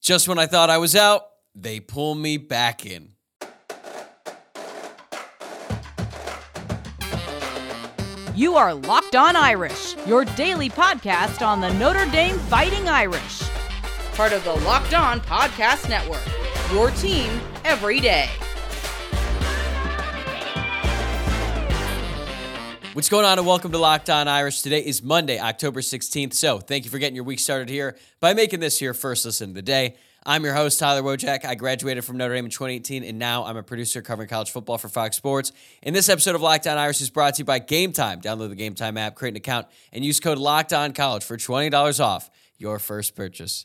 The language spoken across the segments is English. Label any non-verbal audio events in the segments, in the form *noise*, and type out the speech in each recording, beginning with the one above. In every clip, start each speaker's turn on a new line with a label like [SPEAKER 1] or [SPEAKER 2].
[SPEAKER 1] Just when I thought I was out, they pull me back in.
[SPEAKER 2] You are Locked On Irish, your daily podcast on the Notre Dame Fighting Irish. Part of the Locked On Podcast Network. Your team every day.
[SPEAKER 1] What's going on, and welcome to Locked On Irish. Today is Monday, October 16th. So, thank you for getting your week started here by making this your first listen of the day. I'm your host, Tyler Wojciak. I graduated from Notre Dame in 2018, and now I'm a producer covering college football for Fox Sports. And this episode of Locked On Irish is brought to you by Game Time. Download the Game Time app, create an account, and use code Locked On College for $20 off your first purchase.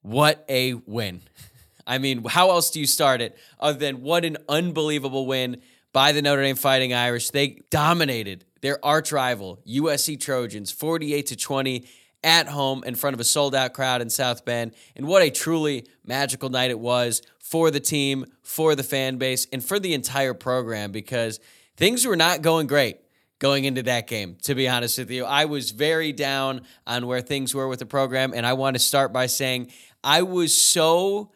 [SPEAKER 1] What a win! *laughs* I mean, how else do you start it other than what an unbelievable win by the Notre Dame Fighting Irish. They dominated their arch rival, USC Trojans, 48 to 20 at home in front of a sold out crowd in South Bend. And what a truly magical night it was for the team, for the fan base, and for the entire program because things were not going great going into that game, to be honest with you. I was very down on where things were with the program. And I want to start by saying I was so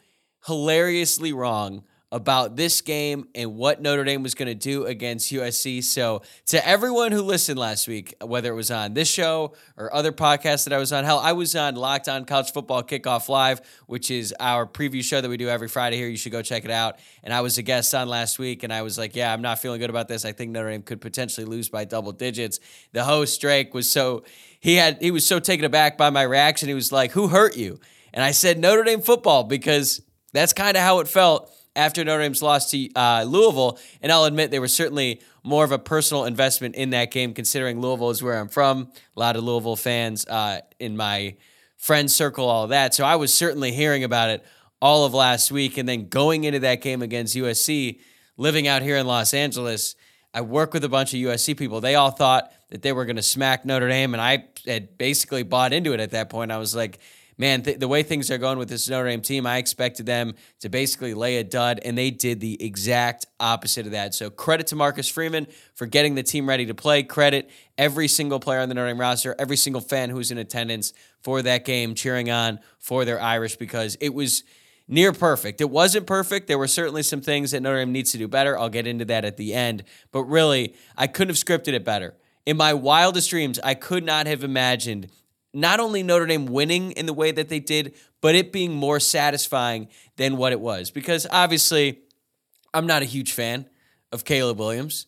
[SPEAKER 1] hilariously wrong about this game and what Notre Dame was going to do against USC. So, to everyone who listened last week, whether it was on this show or other podcasts that I was on, hell, I was on Locked On College Football Kickoff Live, which is our preview show that we do every Friday here. You should go check it out. And I was a guest on last week, and I was like, yeah, I'm not feeling good about this. I think Notre Dame could potentially lose by double digits. The host, Drake, was so. He had he was so taken aback by my reaction. He was like, "Who hurt you?" And I said Notre Dame football because that's kind of how it felt after Notre Dame's loss to uh, Louisville. And I'll admit they were certainly more of a personal investment in that game, considering Louisville is where I'm from. A lot of Louisville fans uh, in my friend circle, all of that. So I was certainly hearing about it all of last week. And then going into that game against USC, living out here in Los Angeles, I work with a bunch of USC people. They all thought that they were going to smack Notre Dame, and I had basically bought into it at that point. I was like, man, th- the way things are going with this Notre Dame team, I expected them to basically lay a dud, and they did the exact opposite of that. So credit to Marcus Freeman for getting the team ready to play. Credit every single player on the Notre Dame roster, every single fan who's in attendance for that game, cheering on for their Irish because it was near perfect. It wasn't perfect. There were certainly some things that Notre Dame needs to do better. I'll get into that at the end. But really, I couldn't have scripted it better. In my wildest dreams, I could not have imagined not only Notre Dame winning in the way that they did, but it being more satisfying than what it was. Because obviously, I'm not a huge fan of Caleb Williams.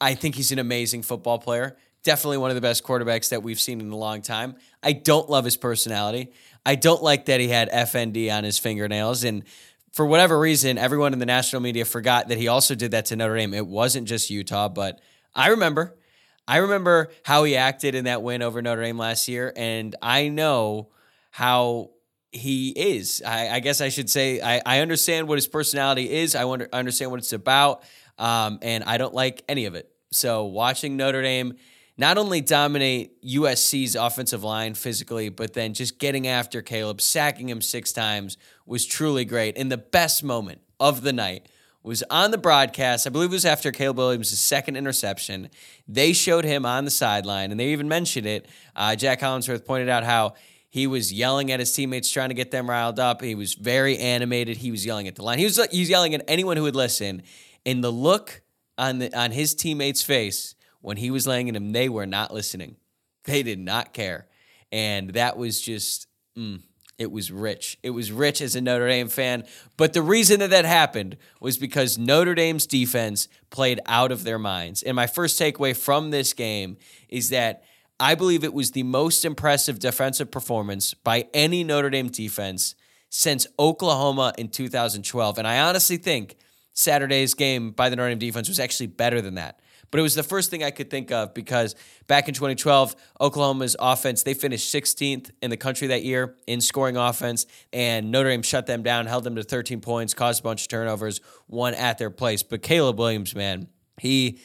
[SPEAKER 1] I think he's an amazing football player. Definitely one of the best quarterbacks that we've seen in a long time. I don't love his personality. I don't like that he had FND on his fingernails. And for whatever reason, everyone in the national media forgot that he also did that to Notre Dame. It wasn't just Utah, but I remember. I remember how he acted in that win over Notre Dame last year, and I know how he is. I, I guess I should say I, I, understand what his personality is. I wonder, understand what it's about, um, and I don't like any of it. So watching Notre Dame not only dominate USC's offensive line physically, but then just getting after Caleb, sacking him six times was truly great. In the best moment of the night was on the broadcast. I believe it was after Caleb Williams' second interception. They showed him on the sideline, and they even mentioned it. Uh, Jac Collinsworth pointed out how he was yelling at his teammates, trying to get them riled up. He was very animated. He was yelling at the line. He was he was yelling at anyone who would listen. And the look on the on his teammates' face when he was laying at him, they were not listening. They did not care, and that was just. Mm, it was rich. It was rich as a Notre Dame fan. But the reason that that happened was because Notre Dame's defense played out of their minds. And my first takeaway from this game is that I believe it was the most impressive defensive performance by any Notre Dame defense since Oklahoma in 2012. And I honestly think Saturday's game by the Notre Dame defense was actually better than that. But it was the first thing I could think of because back in 2012, Oklahoma's offense, they finished 16th in the country that year in scoring offense, and Notre Dame shut them down, held them to 13 points, caused a bunch of turnovers, won at their place. But Caleb Williams, man, he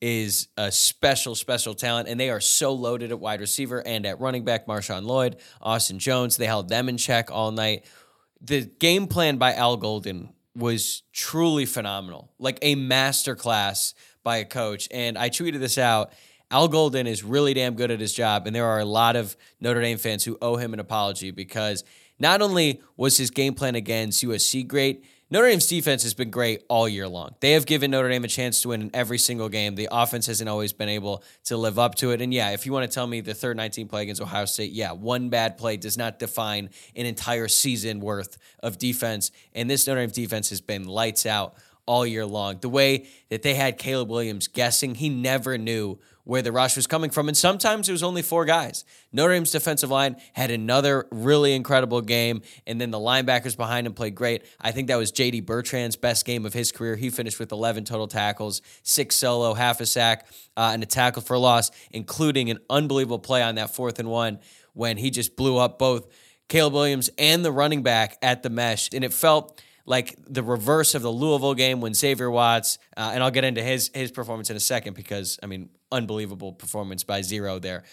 [SPEAKER 1] is a special, special talent, and they are so loaded at wide receiver and at running back. Marshawn Lloyd, Austin Jones, they held them in check all night. The game plan by Al Golden was truly phenomenal, like a masterclass by a coach. And I tweeted this out. Al Golden is really damn good at his job, and there are a lot of Notre Dame fans who owe him an apology because Not only was his game plan against USC great, Notre Dame's defense has been great all year long. They have given Notre Dame a chance to win in every single game. The offense hasn't always been able to live up to it. And yeah, if you want to tell me the third 19 play against Ohio State, yeah, one bad play does not define an entire season worth of defense. And this Notre Dame defense has been lights out all year long. The way that they had Caleb Williams guessing, he never knew where the rush was coming from. And sometimes it was only four guys. Notre Dame's defensive line had another really incredible game. And then the linebackers behind him played great. I think that was JD Bertrand's best game of his career. He finished with 11 total tackles, six solo, half a sack, uh, and a tackle for loss, including an unbelievable play on that fourth and one when he just blew up both Caleb Williams and the running back at the mesh. And it felt like the reverse of the Louisville game when Xavier Watts, uh, and I'll get into his his performance in a second because I mean unbelievable performance by zero there.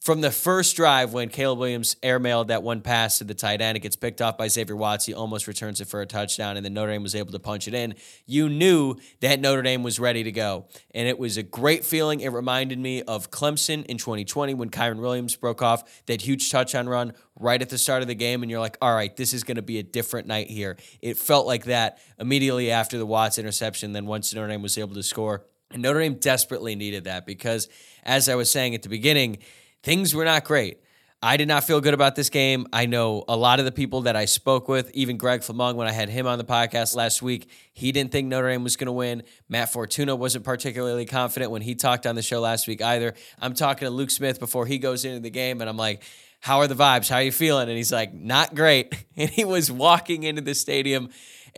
[SPEAKER 1] From the first drive, when Caleb Williams airmailed that one pass to the tight end, it gets picked off by Xavier Watts. He almost returns it for a touchdown, and then Notre Dame was able to punch it in. You knew that Notre Dame was ready to go, and it was a great feeling. It reminded me of Clemson in 2020 when Kyren Williams broke off that huge touchdown run right at the start of the game, and you're like, all right, this is going to be a different night here. It felt like that immediately after the Watts interception. Then once Notre Dame was able to score, and Notre Dame desperately needed that because, as I was saying at the beginning, things were not great. I did not feel good about this game. I know a lot of the people that I spoke with, even Greg Flamong, when I had him on the podcast last week, he didn't think Notre Dame was going to win. Matt Fortuna wasn't particularly confident when he talked on the show last week either. I'm talking to Luke Smith before he goes into the game, and I'm like, how are the vibes? How are you feeling? And he's like, not great. *laughs* And he was walking into the stadium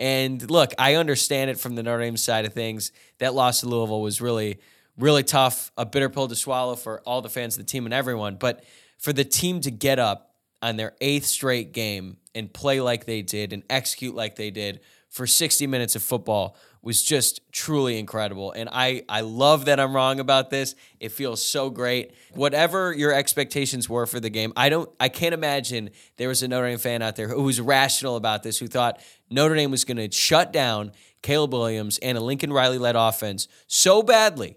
[SPEAKER 1] and look, I understand it from the Notre Dame side of things. That loss to Louisville was really, really tough, a bitter pill to swallow for all the fans of the team and everyone. But for the team to get up on their eighth straight game and play like they did and execute like they did for 60 minutes of football was just truly incredible. And I, I love that I'm wrong about this. It feels so great. Whatever your expectations were for the game, I don't I can't imagine there was a Notre Dame fan out there who was rational about this, who thought Notre Dame was gonna shut down Caleb Williams and a Lincoln Riley led offense so badly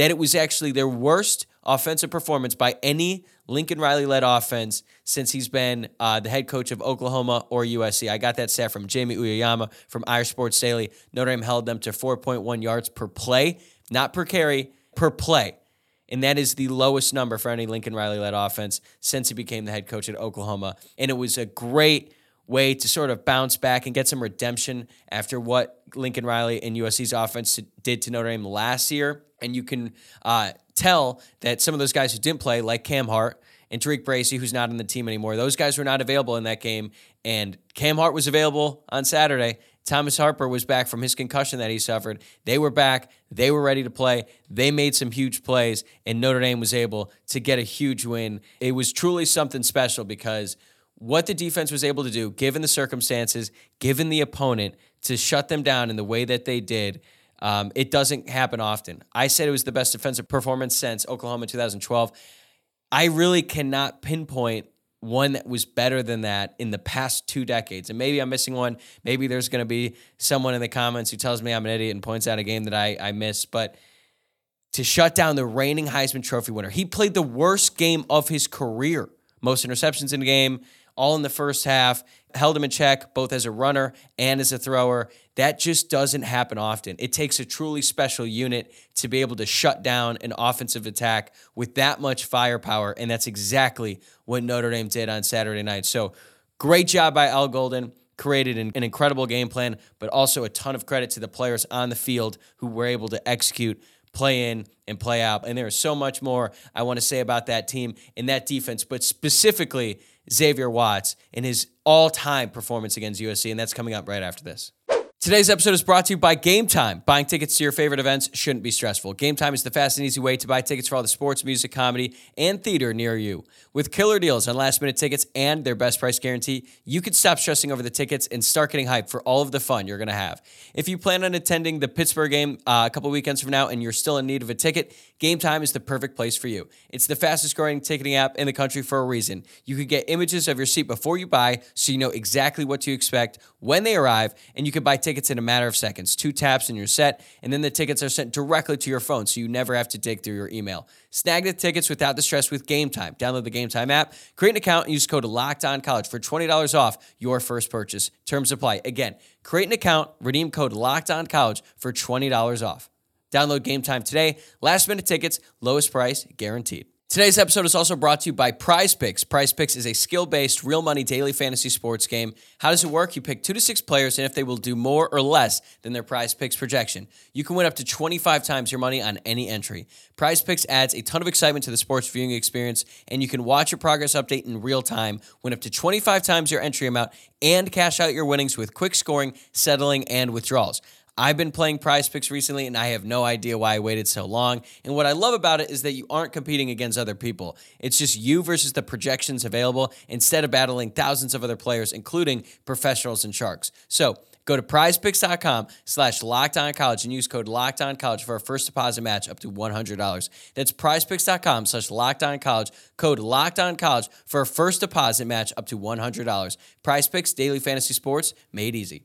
[SPEAKER 1] that it was actually their worst offensive performance by any Lincoln Riley led offense since he's been uh, the head coach of Oklahoma or USC. I got that stat from Jamie Uyeyama from Irish Sports Daily. Notre Dame held them to 4.1 yards per play, not per carry, per play. And that is the lowest number for any Lincoln Riley led offense since he became the head coach at Oklahoma. And it was a great way to sort of bounce back and get some redemption after what Lincoln Riley and USC's offense did to Notre Dame last year. And you can uh, tell that some of those guys who didn't play, like Cam Hart and TaRiq Bracy, who's not on the team anymore, those guys were not available in that game. And Cam Hart was available on Saturday. Thomas Harper was back from his concussion that he suffered. They were back. They were ready to play. They made some huge plays, and Notre Dame was able to get a huge win. It was truly something special because what the defense was able to do, given the circumstances, given the opponent, to shut them down in the way that they did um, it doesn't happen often. I said it was the best defensive performance since Oklahoma 2012. I really cannot pinpoint one that was better than that in the past two decades. And maybe I'm missing one. Maybe there's going to be someone in the comments who tells me I'm an idiot and points out a game that I, I missed. But to shut down the reigning Heisman Trophy winner, he played the worst game of his career. Most interceptions in the game, all in the first half, held him in check both as a runner and as a thrower. That just doesn't happen often. It takes a truly special unit to be able to shut down an offensive attack with that much firepower, and that's exactly what Notre Dame did on Saturday night. So, great job by Al Golden. Created an, an incredible game plan, but also a ton of credit to the players on the field who were able to execute play in and play out. And there is so much more I want to say about that team and that defense, but specifically Xavier Watts in his all time performance against USC. And that's coming up right after this. Today's episode is brought to you by Game Time. Buying tickets to your favorite events shouldn't be stressful. Game Time is the fast and easy way to buy tickets for all the sports, music, comedy, and theater near you. With killer deals on last minute tickets and their best price guarantee, you can stop stressing over the tickets and start getting hyped for all of the fun you're going to have. If you plan on attending the Pittsburgh game uh, a couple weekends from now and you're still in need of a ticket, Game Time is the perfect place for you. It's the fastest growing ticketing app in the country for a reason. You can get images of your seat before you buy so you know exactly what to expect when they arrive, and you can buy tickets tickets in a matter of seconds. Two taps and you're set, and then the tickets are sent directly to your phone, so you never have to dig through your email. Snag the tickets without the stress with Game Time. Download the Game Time app, create an account, and use code Locked On College for twenty dollars off your first purchase. Terms apply. Again, create an account, redeem code Locked On College for twenty dollars off. Download Game Time today. Last minute tickets, lowest price guaranteed. Today's episode is also brought to you by Prize Picks. Prize Picks is a skill based, real money daily fantasy sports game. How does it work? You pick two to six players, and if they will do more or less than their Prize Picks projection, you can win up to 25 times your money on any entry. Prize Picks adds a ton of excitement to the sports viewing experience, and you can watch your progress update in real time, win up to 25 times your entry amount, and cash out your winnings with quick scoring, settling, and withdrawals. I've been playing prize picks recently and I have no idea why I waited so long. And what I love about it is that you aren't competing against other people. It's just you versus the projections available instead of battling thousands of other players, including professionals and sharks. So go to prizepicks.com slash locked on college and use code locked on college for a first deposit match up to $100. That's prizepicks.com slash locked on college, code locked on college for a first deposit match up to $100. Prize picks, daily fantasy sports made easy.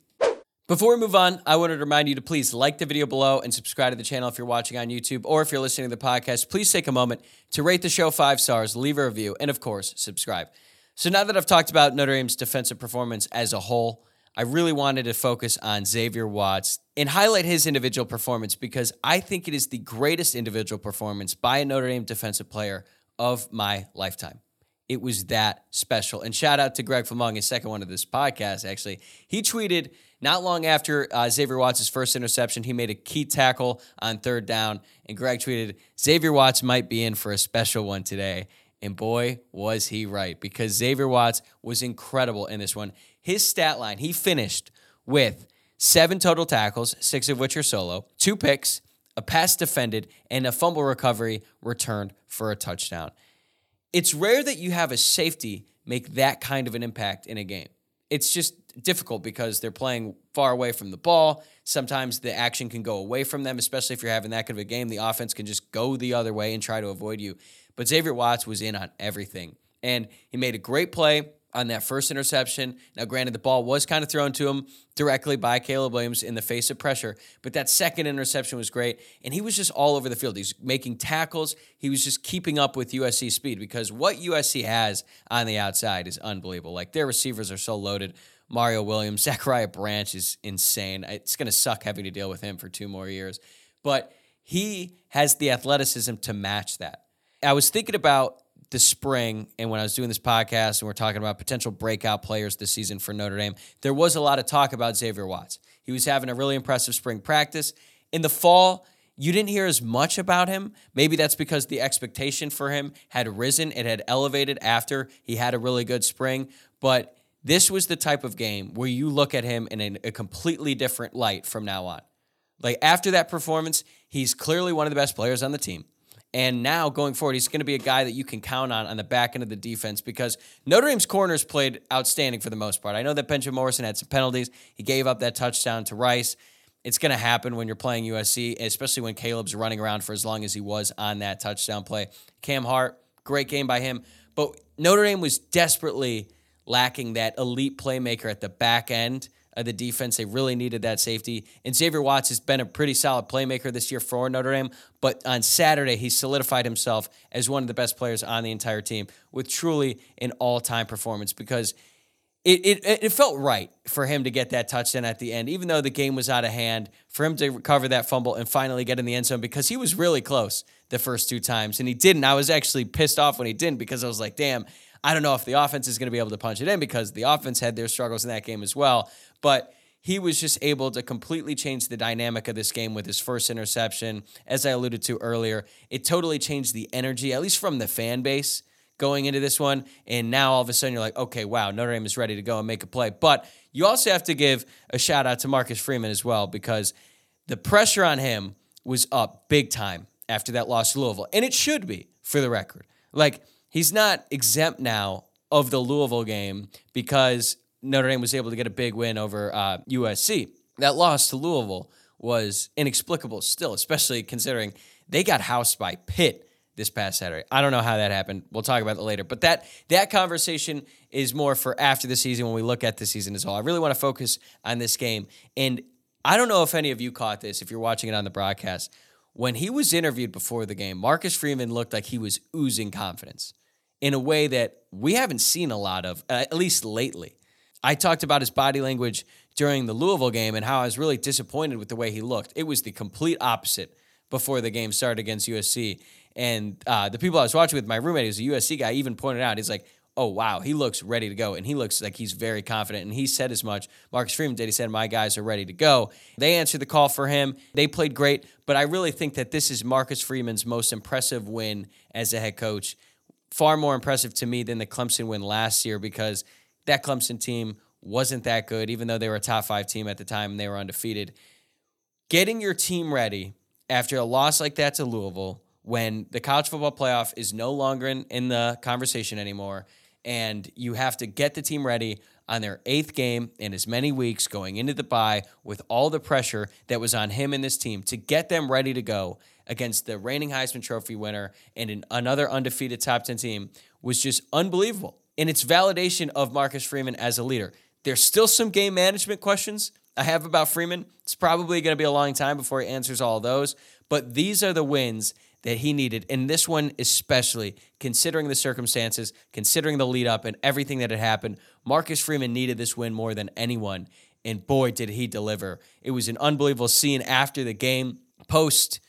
[SPEAKER 1] Before we move on, I wanted to remind you to please like the video below and subscribe to the channel if you're watching on YouTube or if you're listening to the podcast. Please take a moment to rate the show five stars, leave a review, and of course, subscribe. So now that I've talked about Notre Dame's defensive performance as a whole, I really wanted to focus on Xavier Watts and highlight his individual performance because I think it is the greatest individual performance by a Notre Dame defensive player of my lifetime. It was that special. And shout out to Greg Flamong, his second one of this podcast, actually. He tweeted not long after uh, Xavier Watts' first interception, he made a key tackle on third down, and Greg tweeted, Xavier Watts might be in for a special one today. And boy, was he right, because Xavier Watts was incredible in this one. His stat line, he finished with seven total tackles, six of which are solo, two picks, a pass defended, and a fumble recovery returned for a touchdown. It's rare that you have a safety make that kind of an impact in a game. It's just difficult because they're playing far away from the ball. Sometimes the action can go away from them, especially if you're having that kind of a game. The offense can just go the other way and try to avoid you. But Xavier Watts was in on everything. And he made a great play on that first interception. Now, granted, the ball was kind of thrown to him directly by Caleb Williams in the face of pressure, but that second interception was great. And he was just all over the field. He's making tackles. He was just keeping up with USC speed because what USC has on the outside is unbelievable. Like their receivers are so loaded. Mario Williams, *laughs* Zachariah Branch is insane. It's going to suck having to deal with him for two more years. But he has the athleticism to match that. I was thinking about the spring and when I was doing this podcast and we're talking about potential breakout players this season for Notre Dame, there was a lot of talk about Xavier Watts. He was having a really impressive spring practice. In the fall, you didn't hear as much about him. Maybe that's because the expectation for him had risen, it had elevated after he had a really good spring. But this was the type of game where you look at him in a, a completely different light from now on. Like after that performance, he's clearly one of the best players on the team. And now going forward, he's going to be a guy that you can count on on the back end of the defense because Notre Dame's corners played outstanding for the most part. I know that Benjamin Morrison had some penalties. He gave up that touchdown to Rice. It's going to happen when you're playing USC, especially when Caleb's running around for as long as he was on that touchdown play. Cam Hart, great game by him. But Notre Dame was desperately lacking that elite playmaker at the back end of the defense. They really needed that safety. And Xavier Watts has been a pretty solid playmaker this year for Notre Dame. But on Saturday, he solidified himself as one of the best players on the entire team with truly an all time performance because. It, it, it felt right for him to get that touchdown at the end, even though the game was out of hand, for him to recover that fumble and finally get in the end zone because he was really close the first two times and he didn't. I was actually pissed off when he didn't because I was like, damn, I don't know if the offense is going to be able to punch it in because the offense had their struggles in that game as well. But he was just able to completely change the dynamic of this game with his first interception. As I alluded to earlier, it totally changed the energy, at least from the fan base going into this one. And now all of a sudden you're like, okay, wow, Notre Dame is ready to go and make a play. But you also have to give a shout out to Marcus Freeman as well because the pressure on him was up big time after that loss to Louisville. And it should be, for the record. Like, he's not exempt now of the Louisville game because Notre Dame was able to get a big win over uh, USC. That loss to Louisville was inexplicable still, especially considering they got housed by Pitt this past Saturday. I don't know how that happened. We'll talk about that later. But that that conversation is more for after the season when we look at the season as a whole. I really want to focus on this game. And I don't know if any of you caught this if you're watching it on the broadcast. When he was interviewed before the game, Marcus Freeman looked like he was oozing confidence in a way that we haven't seen a lot of, uh, at least lately. I talked about his body language during the Louisville game and how I was really disappointed with the way he looked. It was the complete opposite before the game started against USC. And uh, the people I was watching with, my roommate, who's a USC guy, even pointed out, he's like, oh, wow, he looks ready to go. And he looks like he's very confident. And he said as much. Marcus Freeman did. He said, my guys are ready to go. They answered the call for him. They played great. But I really think that this is Marcus Freeman's most impressive win as a head coach. Far more impressive to me than the Clemson win last year because that Clemson team wasn't that good, even though they were a top five team at the time and they were undefeated. Getting your team ready after a loss like that to Louisville, when the college football playoff is no longer in, in the conversation anymore, and you have to get the team ready on their eighth game in as many weeks going into the bye with all the pressure that was on him and this team to get them ready to go against the reigning Heisman Trophy winner and an, another undefeated top 10 team was just unbelievable. And it's validation of Marcus Freeman as a leader. There's still some game management questions I have about Freeman. It's probably going to be a long time before he answers all those, but these are the wins that he needed. And this one, especially considering the circumstances, considering the lead up and everything that had happened, Marcus Freeman needed this win more than anyone. And boy, did he deliver. It was an unbelievable scene after the game. Post,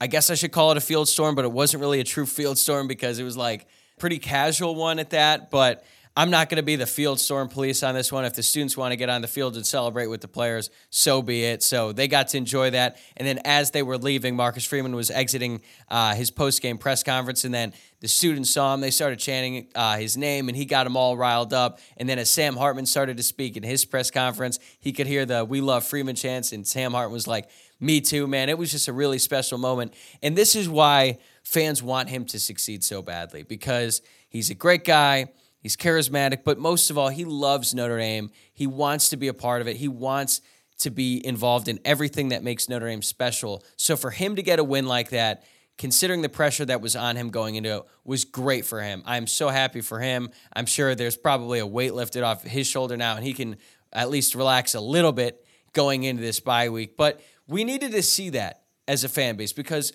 [SPEAKER 1] I guess I should call it a field storm, but it wasn't really a true field storm because it was like pretty casual one at that. But I'm not going to be the field storm police on this one. If the students want to get on the field and celebrate with the players, so be it. So they got to enjoy that. And then as they were leaving, Marcus Freeman was exiting uh, his post game press conference. And then the students saw him. They started chanting uh, his name, and he got them all riled up. And then as Sam Hartman started to speak in his press conference, he could hear the We Love Freeman chants. And Sam Hartman was like, Me too, man. It was just a really special moment. And this is why fans want him to succeed so badly because he's a great guy. He's charismatic, but most of all, he loves Notre Dame. He wants to be a part of it. He wants to be involved in everything that makes Notre Dame special. So for him to get a win like that, considering the pressure that was on him going into it, was great for him. I'm so happy for him. I'm sure there's probably a weight lifted off his shoulder now, and he can at least relax a little bit going into this bye week. But we needed to see that as a fan base because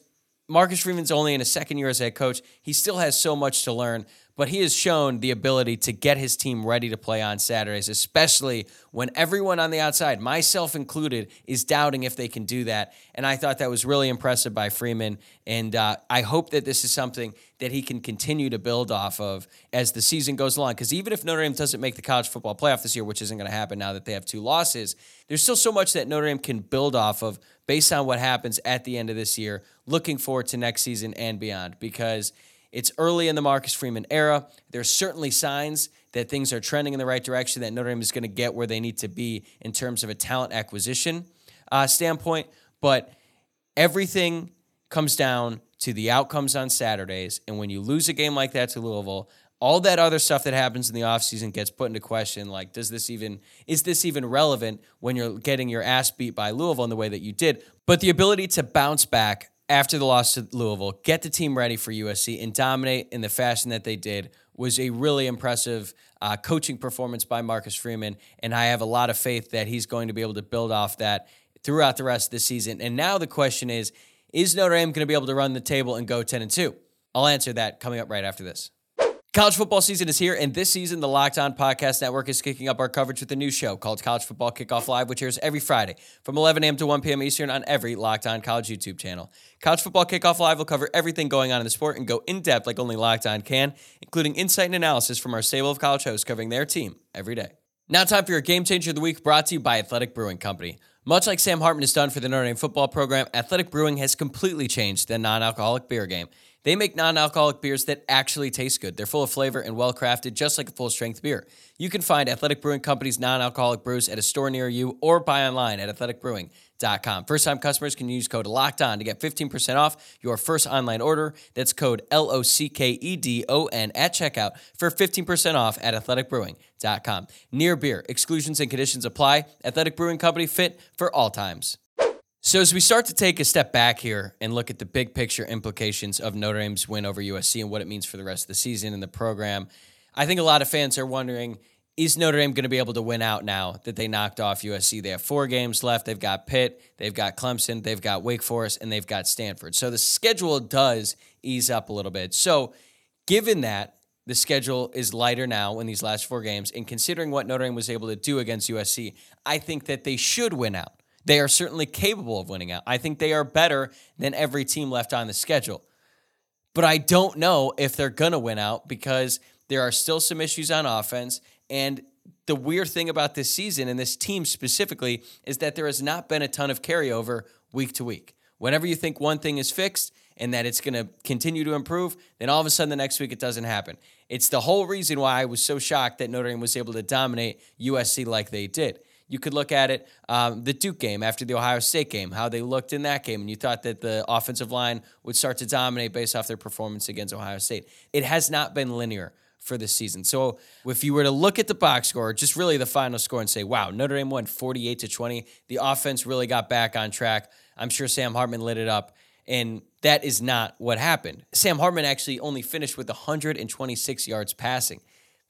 [SPEAKER 1] Marcus Freeman's only in his second year as head coach. He still has so much to learn but he has shown the ability to get his team ready to play on Saturdays, especially when everyone on the outside, myself included, is doubting if they can do that. And I thought that was really impressive by Freeman. And uh, I hope that this is something that he can continue to build off of as the season goes along. Because even if Notre Dame doesn't make the college football playoff this year, which isn't going to happen now that they have two losses, there's still so much that Notre Dame can build off of based on what happens at the end of this year. Looking forward to next season and beyond because it's early in the Marcus Freeman era. There's certainly signs that things are trending in the right direction, that Notre Dame is going to get where they need to be in terms of a talent acquisition uh, standpoint. But everything comes down to the outcomes on Saturdays. And when you lose a game like that to Louisville, all that other stuff that happens in the offseason gets put into question like does this even is this even relevant when you're getting your ass beat by Louisville in the way that you did but the ability to bounce back after the loss to Louisville, get the team ready for USC and dominate in the fashion that they did was a really impressive uh, coaching performance by Marcus Freeman. And I have a lot of faith that he's going to be able to build off that throughout the rest of the season. And now the question is is Notre Dame going to be able to run the table and go 10 and 2? I'll answer that coming up right after this. College football season is here, and this season, the Locked On Podcast Network is kicking up our coverage with a new show called College Football Kickoff Live, which airs every Friday from 11 a.m. to 1 p.m. Eastern on every Locked On College YouTube channel. College Football Kickoff Live will cover everything going on in the sport and go in depth like only Locked On can, including insight and analysis from our stable of college hosts covering their team every day. Now, time for your game changer of the week, brought to you by Athletic Brewing Company. Much like Sam Hartman has done for the Notre Dame football program, Athletic Brewing has completely changed the non alcoholic beer game. They make non alcoholic beers that actually taste good. They're full of flavor and well crafted, just like a full strength beer. You can find Athletic Brewing Company's non alcoholic brews at a store near you or buy online at athleticbrewing.com. First time customers can use code LOCKED ON to get 15% off your first online order. That's code L O C K E D O N at checkout for 15% off at athleticbrewing.com. Near beer, exclusions and conditions apply. Athletic Brewing Company fit for all times. So, as we start to take a step back here and look at the big picture implications of Notre Dame's win over USC and what it means for the rest of the season and the program, I think a lot of fans are wondering is Notre Dame going to be able to win out now that they knocked off USC? They have four games left. They've got Pitt, they've got Clemson, they've got Wake Forest, and they've got Stanford. So the schedule does ease up a little bit. So, given that the schedule is lighter now in these last four games, and considering what Notre Dame was able to do against USC, I think that they should win out. They are certainly capable of winning out. I think they are better than every team left on the schedule. But I don't know if they're going to win out because there are still some issues on offense. And the weird thing about this season and this team specifically is that there has not been a ton of carryover week to week. Whenever you think one thing is fixed and that it's going to continue to improve, then all of a sudden the next week it doesn't happen. It's the whole reason why I was so shocked that Notre Dame was able to dominate USC like they did. You could look at it, um, the Duke game after the Ohio State game, how they looked in that game, and you thought that the offensive line would start to dominate based off their performance against Ohio State. It has not been linear for this season. So if you were to look at the box score, just really the final score and say, wow, Notre Dame won 48 to 20. The offense really got back on track. I'm sure Sam Hartman lit it up. And that is not what happened. Sam Hartman actually only finished with 126 yards passing.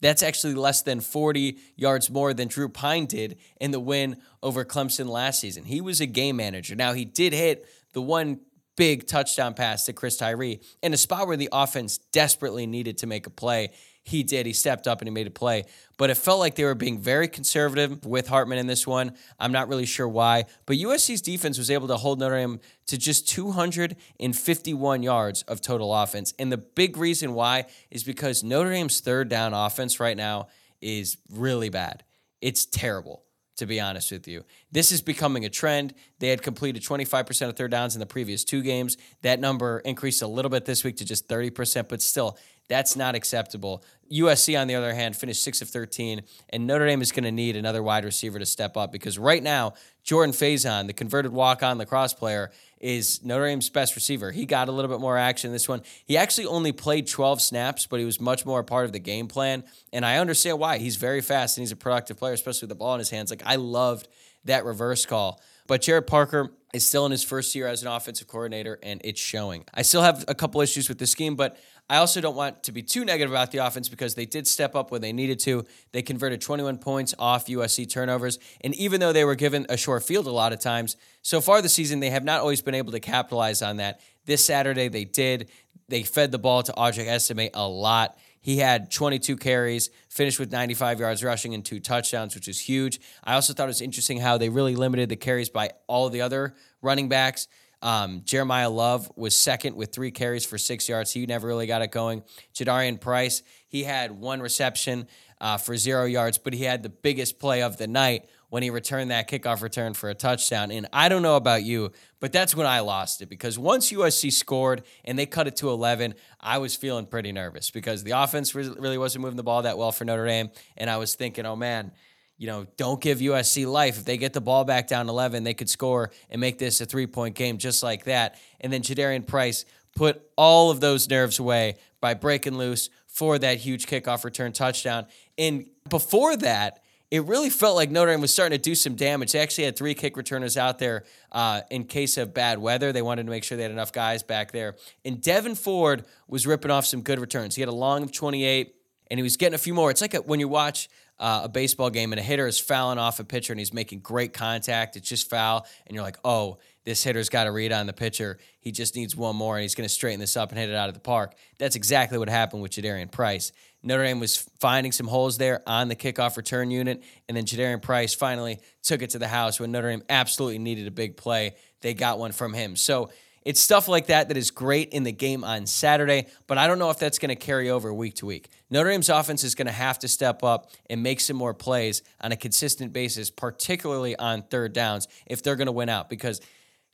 [SPEAKER 1] That's actually less than 40 yards more than Drew Pyne did in the win over Clemson last season. He was a game manager. Now, he did hit the one big touchdown pass to Chris Tyree in a spot where the offense desperately needed to make a play he did. He stepped up and he made a play. But it felt like they were being very conservative with Hartman in this one. I'm not really sure why. But USC's defense was able to hold Notre Dame to just 251 yards of total offense. And the big reason why is because Notre Dame's third down offense right now is really bad. It's terrible to be honest with you. This is becoming a trend. They had completed 25% of third downs in the previous two games. That number increased a little bit this week to just 30%, but still, that's not acceptable. USC, on the other hand, finished 6 of 13, and Notre Dame is going to need another wide receiver to step up because right now, Jordan Faison, the converted walk on lacrosse player, is Notre Dame's best receiver. He got a little bit more action in this one. He actually only played 12 snaps, but he was much more a part of the game plan. And I understand why. He's very fast and he's a productive player, especially with the ball in his hands. Like, I loved that reverse call. But Gerad Parker is still in his first year as an offensive coordinator, and it's showing. I still have a couple issues with the scheme, but I also don't want to be too negative about the offense because they did step up when they needed to. They converted 21 points off USC turnovers. And even though they were given a short field a lot of times, so far this season, they have not always been able to capitalize on that. This Saturday, they did. They fed the ball to Audric Estime a lot. He had 22 carries, finished with 95 yards rushing and two touchdowns, which is huge. I also thought it was interesting how they really limited the carries by all the other running backs. Um, Jeremiyah Love was second with three carries for six yards. He never really got it going. Jadarian Price, he had one reception uh, for zero yards, but he had the biggest play of the night when he returned that kickoff return for a touchdown. And I don't know about you, but that's when I lost it because once USC scored and they cut it to 11, I was feeling pretty nervous because the offense really wasn't moving the ball that well for Notre Dame. And I was thinking, oh man, you know, don't give USC life. If they get the ball back down 11, they could score and make this a three point game just like that. And then Jadarian Price put all of those nerves away by breaking loose for that huge kickoff return touchdown. And before that, it really felt like Notre Dame was starting to do some damage. They actually had three kick returners out there uh, in case of bad weather. They wanted to make sure they had enough guys back there. And Devin Ford was ripping off some good returns. He had a long of 28, and he was getting a few more. It's like a, when you watch uh, a baseball game and a hitter is fouling off a pitcher and he's making great contact. It's just foul. And you're like, oh, this hitter's got to read on the pitcher. He just needs one more and he's going to straighten this up and hit it out of the park. That's exactly what happened with Jadarian Price. Notre Dame was finding some holes there on the kickoff return unit. And then Jadarian Price finally took it to the house when Notre Dame absolutely needed a big play. They got one from him. So, it's stuff like that that is great in the game on Saturday, but I don't know if that's going to carry over week to week. Notre Dame's offense is going to have to step up and make some more plays on a consistent basis, particularly on third downs, if they're going to win out because.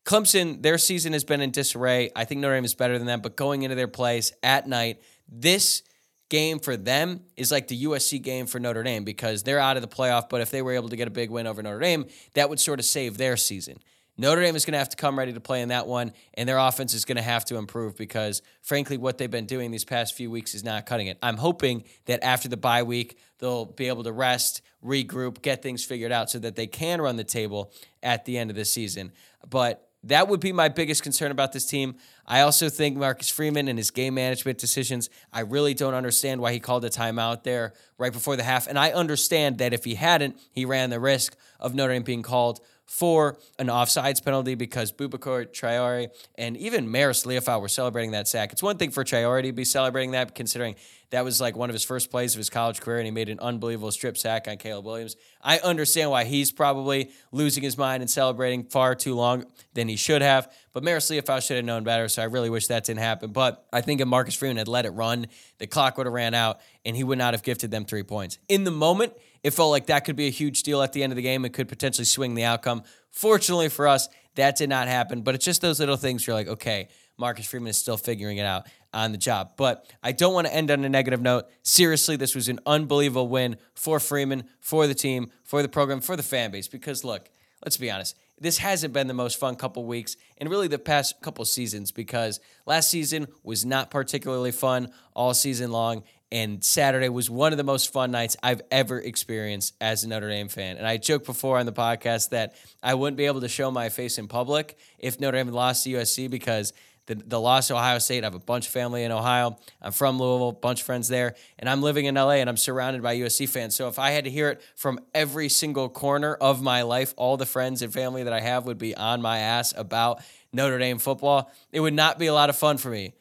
[SPEAKER 1] Clemson, their season has been in disarray. I think Notre Dame is better than them, but going into their place at night, this game for them is like the USC game for Notre Dame because they're out of the playoff. But if they were able to get a big win over Notre Dame, that would sort of save their season. Notre Dame is going to have to come ready to play in that one, and their offense is going to have to improve because, frankly, what they've been doing these past few weeks is not cutting it. I'm hoping that after the bye week, they'll be able to rest, regroup, get things figured out so that they can run the table at the end of the season. But that would be my biggest concern about this team. I also think Marcus Freeman and his game management decisions, I really don't understand why he called a timeout there right before the half. And I understand that if he hadn't, he ran the risk of Notre Dame being called for an offsides penalty because Boubacar Traore and even Marist Liufau were celebrating that sack. It's one thing for Traore to be celebrating that, considering that was like one of his first plays of his college career, and he made an unbelievable strip sack on Caleb Williams. I understand why he's probably losing his mind and celebrating far too long than he should have. But Marist Liufau should have known better, so I really wish that didn't happen. But I think if Marcus Freeman had let it run, the clock would have ran out, and he would not have gifted them three points. In the moment, it felt like that could be a huge deal at the end of the game. It could potentially swing the outcome. Fortunately for us, that did not happen. But it's just those little things you're like, okay, Marcus Freeman is still figuring it out on the job. But I don't want to end on a negative note. Seriously, this was an unbelievable win for Freeman, for the team, for the program, for the fan base. Because look, let's be honest, this hasn't been the most fun couple weeks and really the past couple seasons because last season was not particularly fun all season long and Saturday was one of the most fun nights I've ever experienced as a Notre Dame fan. And I joked before on the podcast that I wouldn't be able to show my face in public if Notre Dame lost to USC because the, the loss Ohio State. I have a bunch of family in Ohio. I'm from Louisville, bunch of friends there, and I'm living in LA and I'm surrounded by USC fans. So if I had to hear it from every single corner of my life, all the friends and family that I have would be on my ass about Notre Dame football. It would not be a lot of fun for me.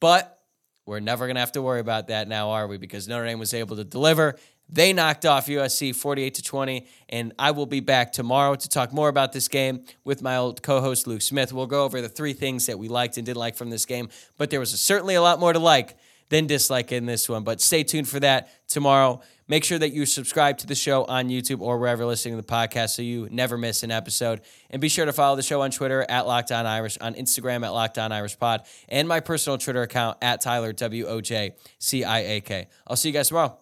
[SPEAKER 1] But we're never going to have to worry about that now, are we? Because Notre Dame was able to deliver. They knocked off USC 48 to 20, and I will be back tomorrow to talk more about this game with my old co-host Luke Smith. We'll go over the three things that we liked and didn't like from this game, but there was certainly a lot more to like than dislike in this one. But stay tuned for that tomorrow. Make sure that you subscribe to the show on YouTube or wherever listening to the podcast so you never miss an episode. And be sure to follow the show on Twitter at Locked On Irish, on Instagram at Locked On Irish Pod, and my personal Twitter account at Tyler W O J C I A K. I'll see you guys tomorrow.